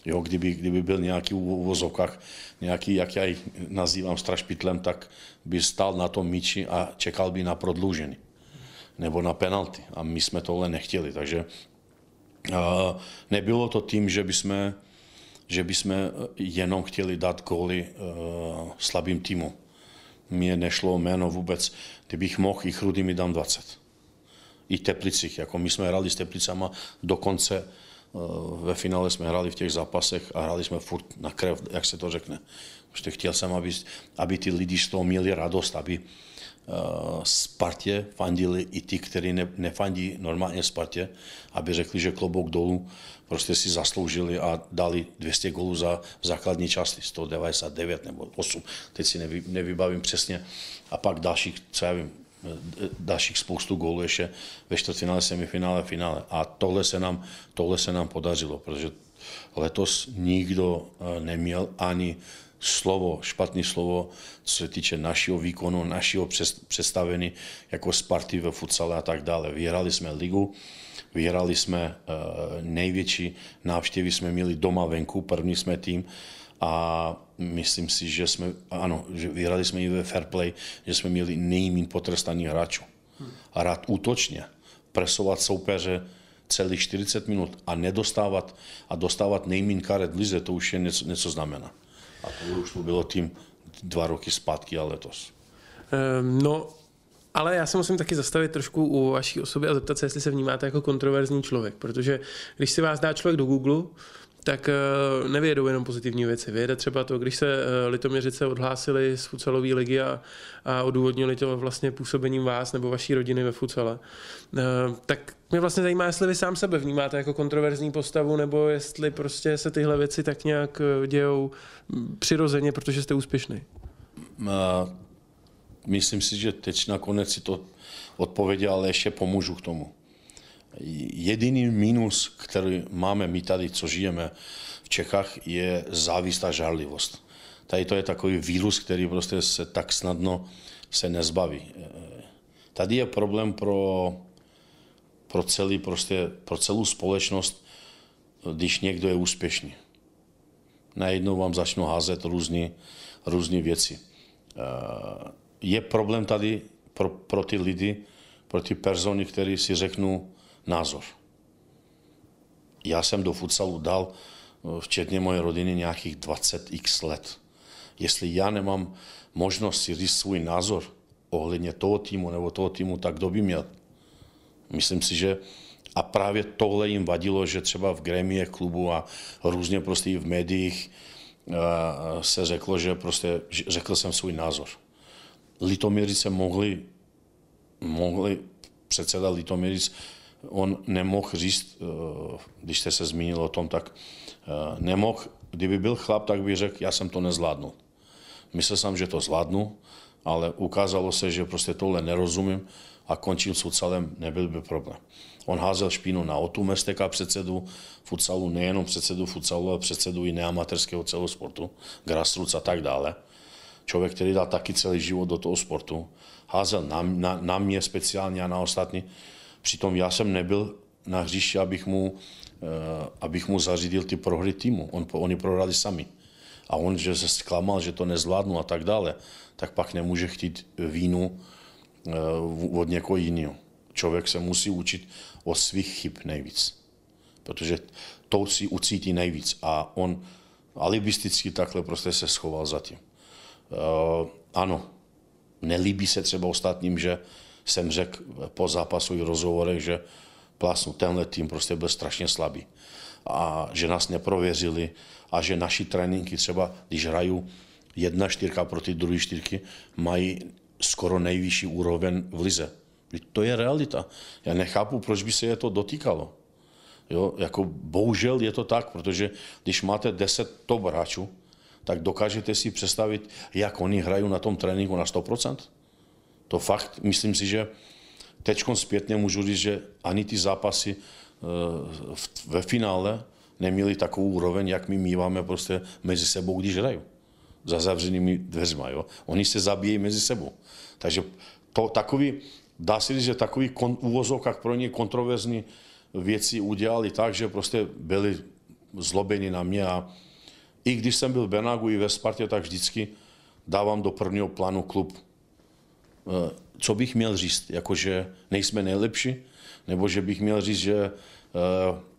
Jo, kdyby, kdyby byl nějaký v uvozovkách, nějaký, jak já ji nazývám strašpitlem, tak by stál na tom míči a čekal by na prodloužení nebo na penalty. A my jsme tohle nechtěli. Takže uh, nebylo to tím, že by jsme že bychom eh, jenom chtěli dát góly uh, slabým týmu. Mně nešlo jméno vůbec, kdybych mohl, i Chrudy mi dám 20. I Teplicích, jako my jsme hráli s Teplicama dokonce uh, ve finále jsme hráli v těch zápasech a hráli jsme furt na krev, jak se to řekne. Prostě chtěl jsem, aby, aby ty lidi z toho měli radost, aby Spartě fandili i ty, kteří ne, nefandí normálně Spartě, aby řekli, že klobouk dolů prostě si zasloužili a dali 200 gólů za základní části, 199 nebo 8, teď si nevy, nevybavím přesně. A pak dalších, co já vím, dalších spoustu gólů ještě ve čtvrtfinále, semifinále, finále. A tohle se nám, tohle se nám podařilo, protože letos nikdo eh, neměl ani slovo, špatné slovo, co se týče našeho výkonu, našeho představení jako Sparty ve futsale a tak dále. Vyhrali jsme ligu, vyhrali jsme uh, největší návštěvy, jsme měli doma venku, první jsme tým a myslím si, že jsme, ano, že vyhrali jsme i ve fair play, že jsme měli nejméně potrestaných hráčů. A rád útočně presovat soupeře celých 40 minut a nedostávat a dostávat nejméně karet v lize, to už je něco, něco znamená. A to už to bylo tím dva roky zpátky a letos. Um, no, ale já se musím taky zastavit trošku u vaší osoby a zeptat se, jestli se vnímáte jako kontroverzní člověk, protože když si vás dá člověk do Google, tak eh, nevědou jenom pozitivní věci. Věde třeba to, když se eh, Litoměřice odhlásili z futsalové ligy a, a odůvodnili to vlastně působením vás nebo vaší rodiny ve futsale. Eh, tak mě vlastně zajímá, jestli vy sám sebe vnímáte jako kontroverzní postavu, nebo jestli prostě se tyhle věci tak nějak dějou hm, přirozeně, protože jste úspěšný. Myslím si, že teď nakonec si to odpověděl, ale ještě pomůžu k tomu. Jediný mínus, který máme my tady, co žijeme v Čechách, je závist a žárlivost. Tady to je takový vírus, který prostě se tak snadno se nezbaví. Tady je problém pro, pro, celý, prostě, pro celou společnost, když někdo je úspěšný. Najednou vám začnou házet různé různé věci. Je problém tady pro, pro ty lidi, pro ty persony, které si řeknou, názor. Já jsem do futsalu dal, eh, včetně moje rodiny, nějakých 20x let. Jestli já nemám možnost si říct svůj názor ohledně toho týmu nebo toho týmu, tak kdo by měl? Myslím si, že a právě tohle jim vadilo, že třeba v grémie klubu a různě prostě i v médiích eh, se řeklo, že prostě řekl jsem svůj názor. Litomírice mohli, mohli předseda Litomíric on nemohl říct, eh, když jste se zmínil o tom, tak eh, nemohl, kdyby byl chlap, tak by řekl, já jsem to nezvládnul. Myslel jsem, že to zvládnu, ale ukázalo se, že prostě tohle nerozumím a končil s futsalem, nebyl by problém. On házel špínu na Otu Mesteka, předsedu futsalu, nejenom předsedu futsalu, ale předsedu i neamatérského celosportu, grassroots a tak dále. Člověk, který dal taky celý život do toho sportu, házel na, na, na mě speciálně a na ostatní. Přitom já jsem nebyl na hřišti, abych mu, eh, abych mu zařídil ty prohry týmu. On, oni prohrali sami. A on, že se zklamal, že to nezvládnu a tak dále, tak pak nemůže chtít vínu od někoho jiného. Člověk se musí učit o svých chyb nejvíc. Protože to si ucítí nejvíc. A on alibisticky takhle prostě se schoval za tím. Uh, ano, nelíbí se třeba ostatním, že jsem řekl po zápasu i rozhovorech, že plásnu, tenhle tým prostě byl strašně slabý. A že nás neprověřili a že naši tréninky třeba, když hraju jedna čtyřka proti druhé čtyřky, mají skoro nejvyšší úroveň v lize. To je realita. Já nechápu, proč by se je to dotýkalo. Jo, jako bohužel je to tak, protože když máte 10 top hráčů, tak dokážete si představit, jak oni hrají na tom tréninku na 100%? To fakt, myslím si, že teď zpětně můžu říct, že ani ty zápasy eh, ve finále neměli takovou úroveň, jak my míváme prostě mezi sebou, když hrají. Za zavřenými dveřma. Jo? Oni se zabíjejí mezi sebou. Takže to takový, dá se říct, že takový kon, uvozovkách pro ně kontroverzní věci udělali tak, že prostě byli zlobeni na mě a i když jsem byl v Benagu i ve Spartě, tak vždycky dávám do prvního plánu klub Eh, co bych měl říct, jakože nejsme nejlepší, nebo že bych měl říct, že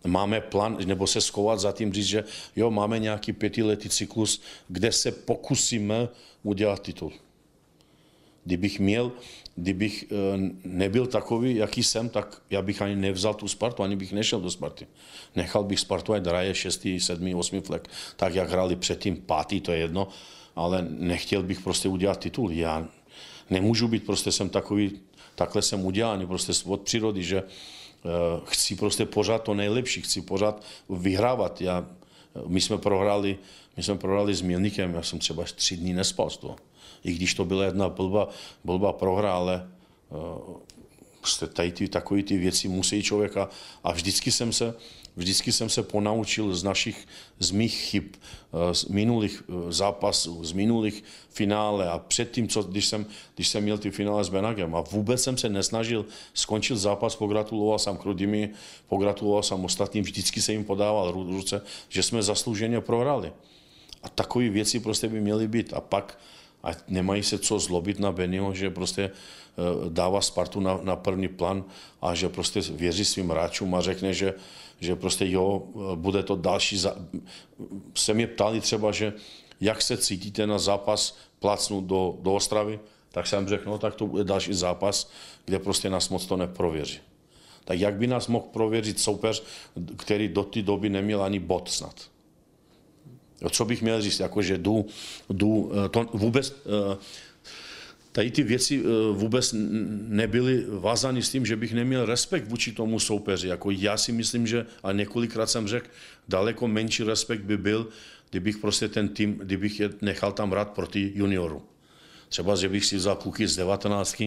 máme plán, nebo se schovat za tím říct, že jo, máme nějaký pětiletý cyklus, kde se pokusíme udělat titul. Kdybych měl, kdybych uh, nebyl takový, jaký jsem, tak já bych ani nevzal tu Spartu, ani bych nešel do Sparty. Nechal bych Spartu ať hraje 6., 7., 8. flek, tak jak hráli předtím, pátý, to je jedno, ale nechtěl bych prostě udělat titul. Já nemůžu být, prostě jsem takový, takhle jsem udělaný prostě od přírody, že chci prostě pořád to nejlepší, chci pořád vyhrávat. Já, my jsme prohráli, my jsme prohráli s Milníkem, já jsem třeba tři dny nespal z toho. I když to byla jedna blbá, blbá prohra, ale prostě tady ty, takové ty věci musí člověka a vždycky jsem se, vždycky jsem se ponaučil z našich, z mých chyb, eh, z minulých eh, zápasů, z minulých finále a předtím, co, když, jsem, když jsem měl ty finále s Benagem a vůbec jsem se nesnažil, skončil zápas, pogratuloval jsem Krudimi, pogratuloval jsem ostatním, vždycky se jim podával ruce, že jsme zaslouženě prohrali. A takové věci prostě by měly být. A pak a nemají se co zlobit na Benio, že prostě eh, dává Spartu na, na první plan a že prostě věří svým hráčům a řekne, že, že prostě jo, bude to další. Za... Se mě ptali třeba, že jak se cítíte na zápas plácnout do, do Ostravy, tak jsem řekl, no tak to bude další zápas, kde prostě nás moc to neprověří. Tak jak by nás mohl prověřit soupeř, který do té doby neměl ani bod snad? Co bych měl říct, jako že jdu, jdu eh, to vůbec, eh, tady ty věci eh, vůbec nebyly vázány s tím, že bych neměl respekt vůči tomu soupeři. Jako já si myslím, že, a několikrát jsem řekl, daleko menší respekt by byl, kdybych prostě ten tým, kdybych je nechal tam hrát proti junioru. Třeba, že bych si vzal kluky z 19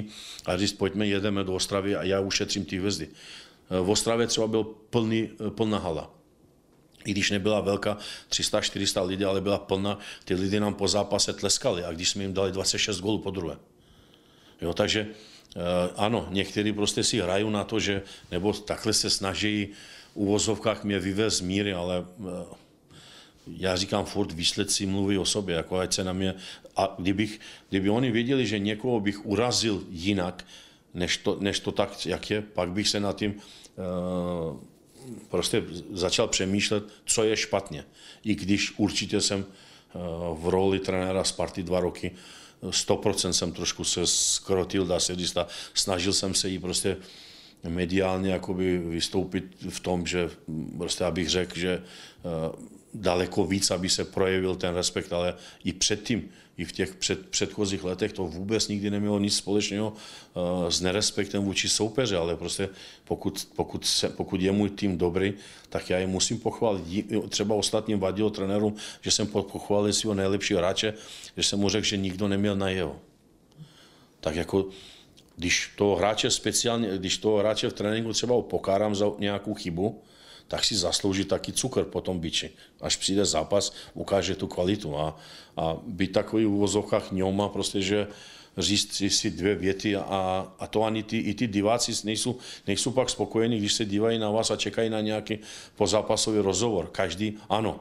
a říct, pojďme, jedeme do Ostravy a já ušetřím ty hvězdy. V Ostravě třeba byl plný, plná hala i když nebyla velká, 300-400 lidí, ale byla plná, ty lidi nám po zápase tleskali a když jsme jim dali 26 gólů po druhé. Jo, takže eh, ano, někteří prostě si hrají na to, že nebo takhle se snaží uvozovkách mě vyvést z míry, ale eh, já říkám furt, výsledci mluví o sobě, jako ať se na mě, a kdybych, kdyby oni věděli, že někoho bych urazil jinak, než to, než to tak, jak je, pak bych se na tím uh, prostě začal přemýšlet, co je špatně. I když určitě jsem eh, v roli trenéra Sparty dva roky 100% jsem trošku se skrotil, dá se říct, a snažil jsem se jí prostě mediálně jakoby vystoupit v tom, že prostě abych řekl, že eh, daleko víc, aby se projevil ten respekt, ale i předtím, i v těch před, předchozích letech to vůbec nikdy nemělo nic společného uh, s nerespektem vůči soupeře, ale prostě pokud, pokud, se, pokud je můj tým dobrý, tak já je musím pochválit. Třeba ostatním vadilo trenérům, že jsem pochválil svého nejlepšího hráče, že jsem mu řekl, že nikdo neměl na jeho. Tak jako když toho hráče speciálně, když toho hráče v tréninku třeba pokárám za nějakou chybu, tak si zaslouží taky cukr po tom biči. Až přijde zápas, ukáže tu kvalitu. A, a být takový v uvozovkách ňoma, prostě, že říct si dvě věty a, a to ani ty, i ty diváci nejsou, nejsou pak spokojení, když se dívají na vás a čekají na nějaký pozápasový rozhovor. Každý, ano,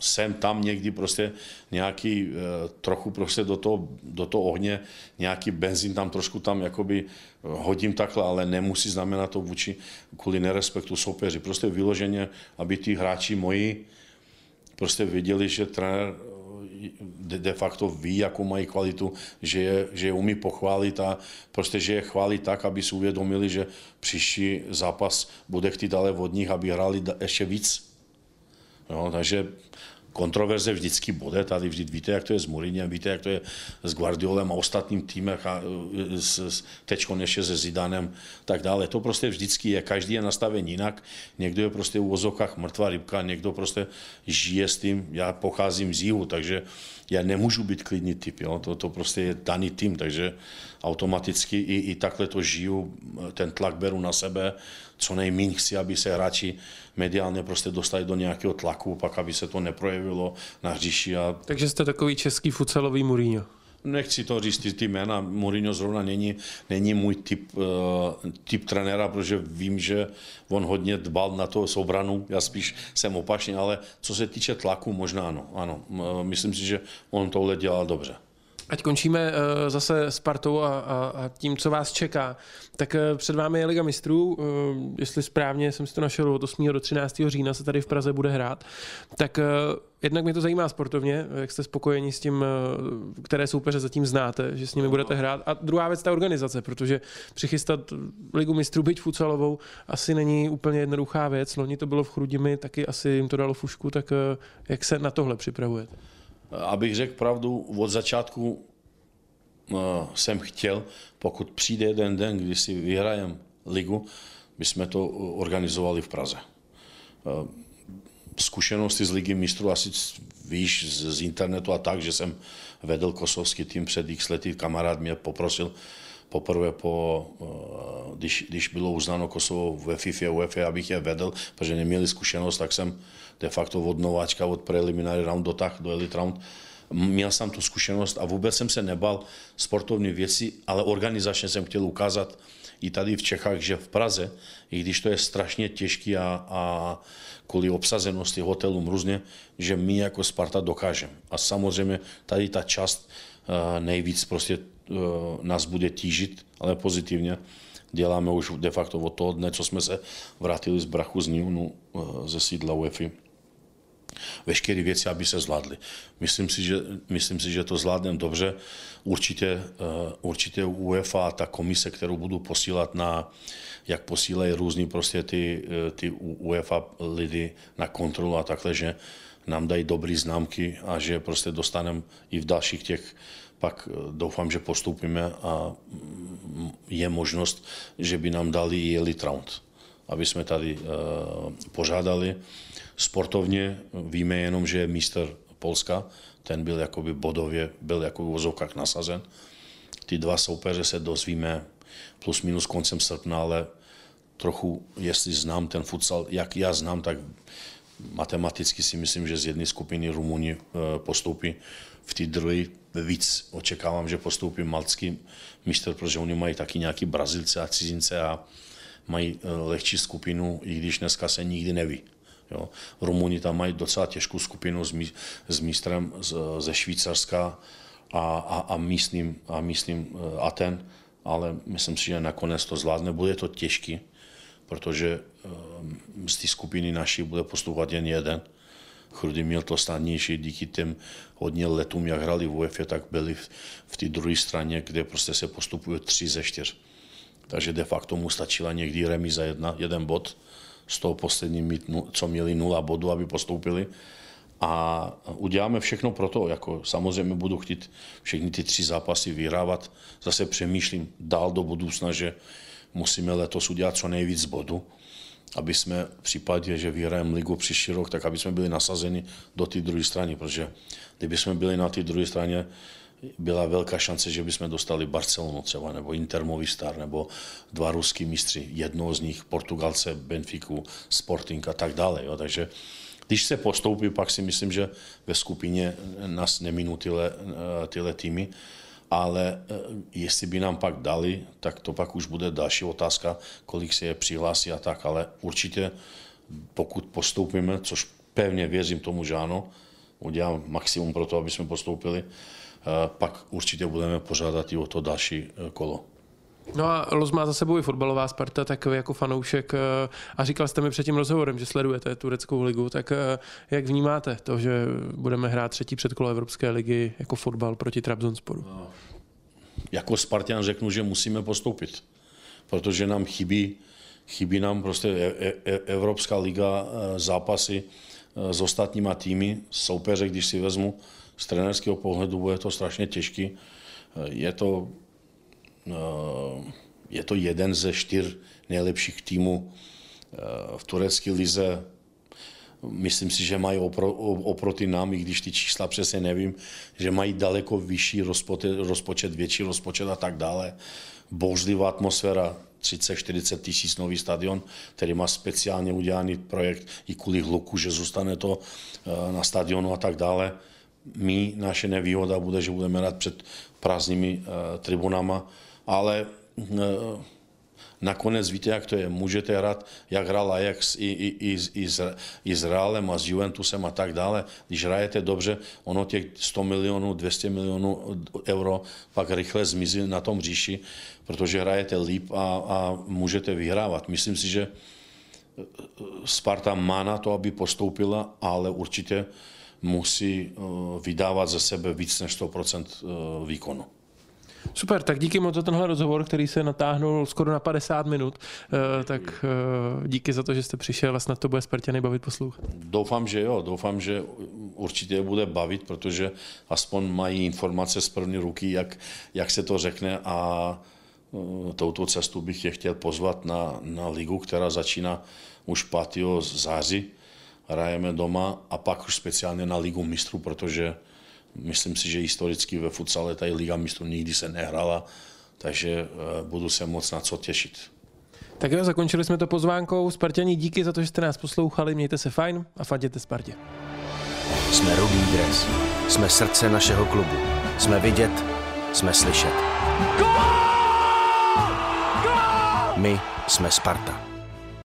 sem eh, tam někdy prostě nějaký eh, trochu prostě do toho, do toho ohně, nějaký benzín tam trošku tam jakoby hodím takhle, ale nemusí znamenat to vůči kvůli nerespektu soupeři. Prostě vyloženě, aby ty hráči moji prostě věděli, že trenér eh, de, facto ví, jakou mají kvalitu, že je, že je umí pochválit a prostě, že je chválí tak, aby si uvědomili, že příští zápas bude chtít ale od nich, aby hráli ještě víc No, takže kontroverze vždycky bude, tady vždy víte, jak to je s Mourinhem, víte, jak to je s Guardiolem a ostatním týmem a e, s, s tečko ještě se Zidanem, tak dále. To prostě vždycky je, každý je nastaven jinak, někdo je prostě v vozovkách mrtvá rybka, někdo prostě žije s tím, já pocházím z jihu, takže já nemůžu být klidný typ, jo? To, to prostě je daný tým, takže automaticky i, i takhle to žiju, ten tlak beru na sebe, co nejméně chci, aby se hráči mediálně prostě dostali do nějakého tlaku, pak aby se to neprojevilo na hřiši. A... Takže jste takový český futsalový Mourinho. Nechci to říct, ty, ty jména, Mourinho zrovna není, není můj typ, uh, typ trenéra, protože vím, že on hodně dbal na to sobranu, já spíš jsem opačný, ale co se týče tlaku, možná ano, ano. Myslím si, že on tohle dělal dobře. Ať končíme uh, zase Spartou a, a, a tím, co vás čeká. Tak uh, před vámi je Liga mistrů, uh, jestli správně jsem si to našel od 8. do 13. října se tady v Praze bude hrát. Tak uh, jednak mě to zajímá sportovně, jak jste spokojeni s tím, uh, které soupeře zatím znáte, že s nimi budete hrát. A druhá věc, ta organizace, protože přichystat Ligu mistrů, byť futsalovou, asi není úplně jednoduchá věc. Loni to bylo v Chrudimi, taky asi jim to dalo fušku, tak uh, jak se na tohle připravujete? Abych řekl pravdu, od začátku uh, jsem chtěl, pokud přijde jeden den, kdy si vyhrajem ligu, bychom to organizovali v Praze. Uh, zkušenosti z ligy mistrů asi víš z, z internetu a tak, že jsem vedl kosovský tým před x lety, kamarád mě poprosil, poprvé po, když, když bylo uznáno Kosovo ve FIFA, UEFA, abych je vedl, protože neměli zkušenost, tak jsem de facto od nováčka, od preliminary round dotah do elite round, měl jsem tu zkušenost a vůbec jsem se nebal sportovní věci, ale organizačně jsem chtěl ukázat i tady v Čechách, že v Praze, i když to je strašně těžký a, a kvůli obsazenosti hotelům různě, že my jako Sparta dokážeme. A samozřejmě tady ta část uh, nejvíc prostě uh, nás bude tížit, ale pozitivně. Děláme už de facto od toho dne, co jsme se vrátili z Brachu z Niunu, uh, ze sídla UEFI veškeré věci, aby se zvládly. Myslím si, že, myslím si, že to zvládneme dobře. Určitě, eh, určitě UEFA, ta komise, kterou budu posílat na, jak posílají různý prostě ty, eh, ty UEFA lidi na kontrolu a takhle, že nám dají dobré známky a že prostě dostaneme i v dalších těch pak eh, doufám, že postupíme a mm, je možnost, že by nám dali i elite round, aby jsme tady pořádali Sportovně víme jenom, že je mistr Polska, ten byl jakoby bodově, byl jako v vozovkách nasazen. Ty dva soupeře se dozvíme plus minus koncem srpna, ale trochu, jestli znám ten futsal, jak já znám, tak matematicky si myslím, že z jedné skupiny Rumuni eh, postoupí v té druhé víc očekávám, že postoupí malcký mistr, protože oni mají taky nějaký Brazilce a cizince a mají eh, lehčí skupinu, i když dneska se nikdy neví. Jo. Rumuni tam mají docela těžkou skupinu s, mí, s mistrem z, ze Švýcarska a, a, a, místním, a místním uh, Aten, ale myslím si, že nakonec to zvládne. Bude to těžký, protože uh, z té skupiny naší bude postupovat jen jeden. Chrudy měl to snadnější díky těm hodně letům, jak hrali v UEFA, tak byli v, v té druhé straně, kde prostě se postupuje tři ze čtyř. Takže de facto mu stačila někdy remíza jedna, jeden bod z toho poslední mít, co měli nula bodu, aby postoupili. A uděláme všechno pro to, jako samozřejmě budu chtít všechny ty tři zápasy vyhrávat. Zase přemýšlím dál do budoucna, že musíme letos udělat co nejvíc bodu, aby jsme v případě, že vyhrajeme ligu příští rok, tak aby jsme byli nasazeni do té druhé strany, protože kdyby jsme byli na té druhé straně, byla velká šance, že bychom dostali Barcelonu třeba, nebo Inter Movistar, nebo dva ruský mistři, jednoho z nich Portugalce, Benfiku, Sporting a tak dále. Jo. Takže když se postoupí, pak si myslím, že ve skupině nás neminou tyhle, eh, tyhle týmy, ale eh, jestli by nám pak dali, tak to pak už bude další otázka, kolik se je přihlásí a tak, ale určitě pokud postoupíme, což pevně věřím tomu, že ano, udělám maximum pro to, aby jsme postoupili, pak určitě budeme pořádat i o to další e, kolo. No a Los má za sebou i fotbalová Sparta, tak jako fanoušek, e, a říkal jste mi před tím rozhovorem, že sledujete tureckou ligu, tak e, jak vnímáte to, že budeme hrát třetí předkolo Evropské ligy jako fotbal proti Trabzonsporu? No, jako Spartan řeknu, že musíme postoupit, protože nám chybí, chybí nám prostě Evropská liga zápasy s ostatníma týmy, soupeře, když si vezmu, z trenerského pohledu bude to strašně těžký. Je to, eh, je to jeden ze čtyř nejlepších týmů eh, v turecké lize. Myslím si, že mají opro, oproti nám, i když ty čísla přesně nevím, že mají daleko vyšší rozpočet, rozpočet větší rozpočet a tak dále. Bouřlivá atmosféra, 30-40 tisíc nový stadion, který má speciálně udělaný projekt i kvůli hluku, že zůstane to eh, na stadionu a tak dále my, naše nevýhoda bude, že budeme hrát před prázdnými uh, tribunama, ale uh, nakonec víte, jak to je. Můžete hrát, jak hrál Ajax i, i, i, i, s, i s Realem a s Juventusem a tak dále. Když hrajete dobře, ono těch 100 milionů, 200 milionů euro pak rychle zmizí na tom říši, protože hrajete líp a, a můžete vyhrávat. Myslím si, že Sparta má na to, aby postoupila, ale určitě musí eh, vydávat ze sebe víc než 100% eh, výkonu. Super, tak díky moc za tenhle rozhovor, který se natáhnul skoro na 50 minut. Eh, tak díky za to, že jste přišel a snad to bude Spartěny bavit poslouchat. Doufám, že jo, doufám, že určitě bude bavit, protože aspoň mají informace z první ruky, jak, jak se to řekne a touto cestu bych je chtěl pozvat na, na ligu, která začíná už 5. září hrajeme doma a pak už speciálně na Ligu mistrů, protože myslím si, že historicky ve futsale tady Liga mistrů nikdy se nehrála takže eh, budu se moc na co těšit. Tak jo, zakončili jsme to pozvánkou. Spartění, díky za to, že jste nás poslouchali. Mějte se fajn a fanděte Spartě. Jsme rudý dres. Jsme srdce našeho klubu. Jsme vidět, jsme slyšet. My jsme Sparta.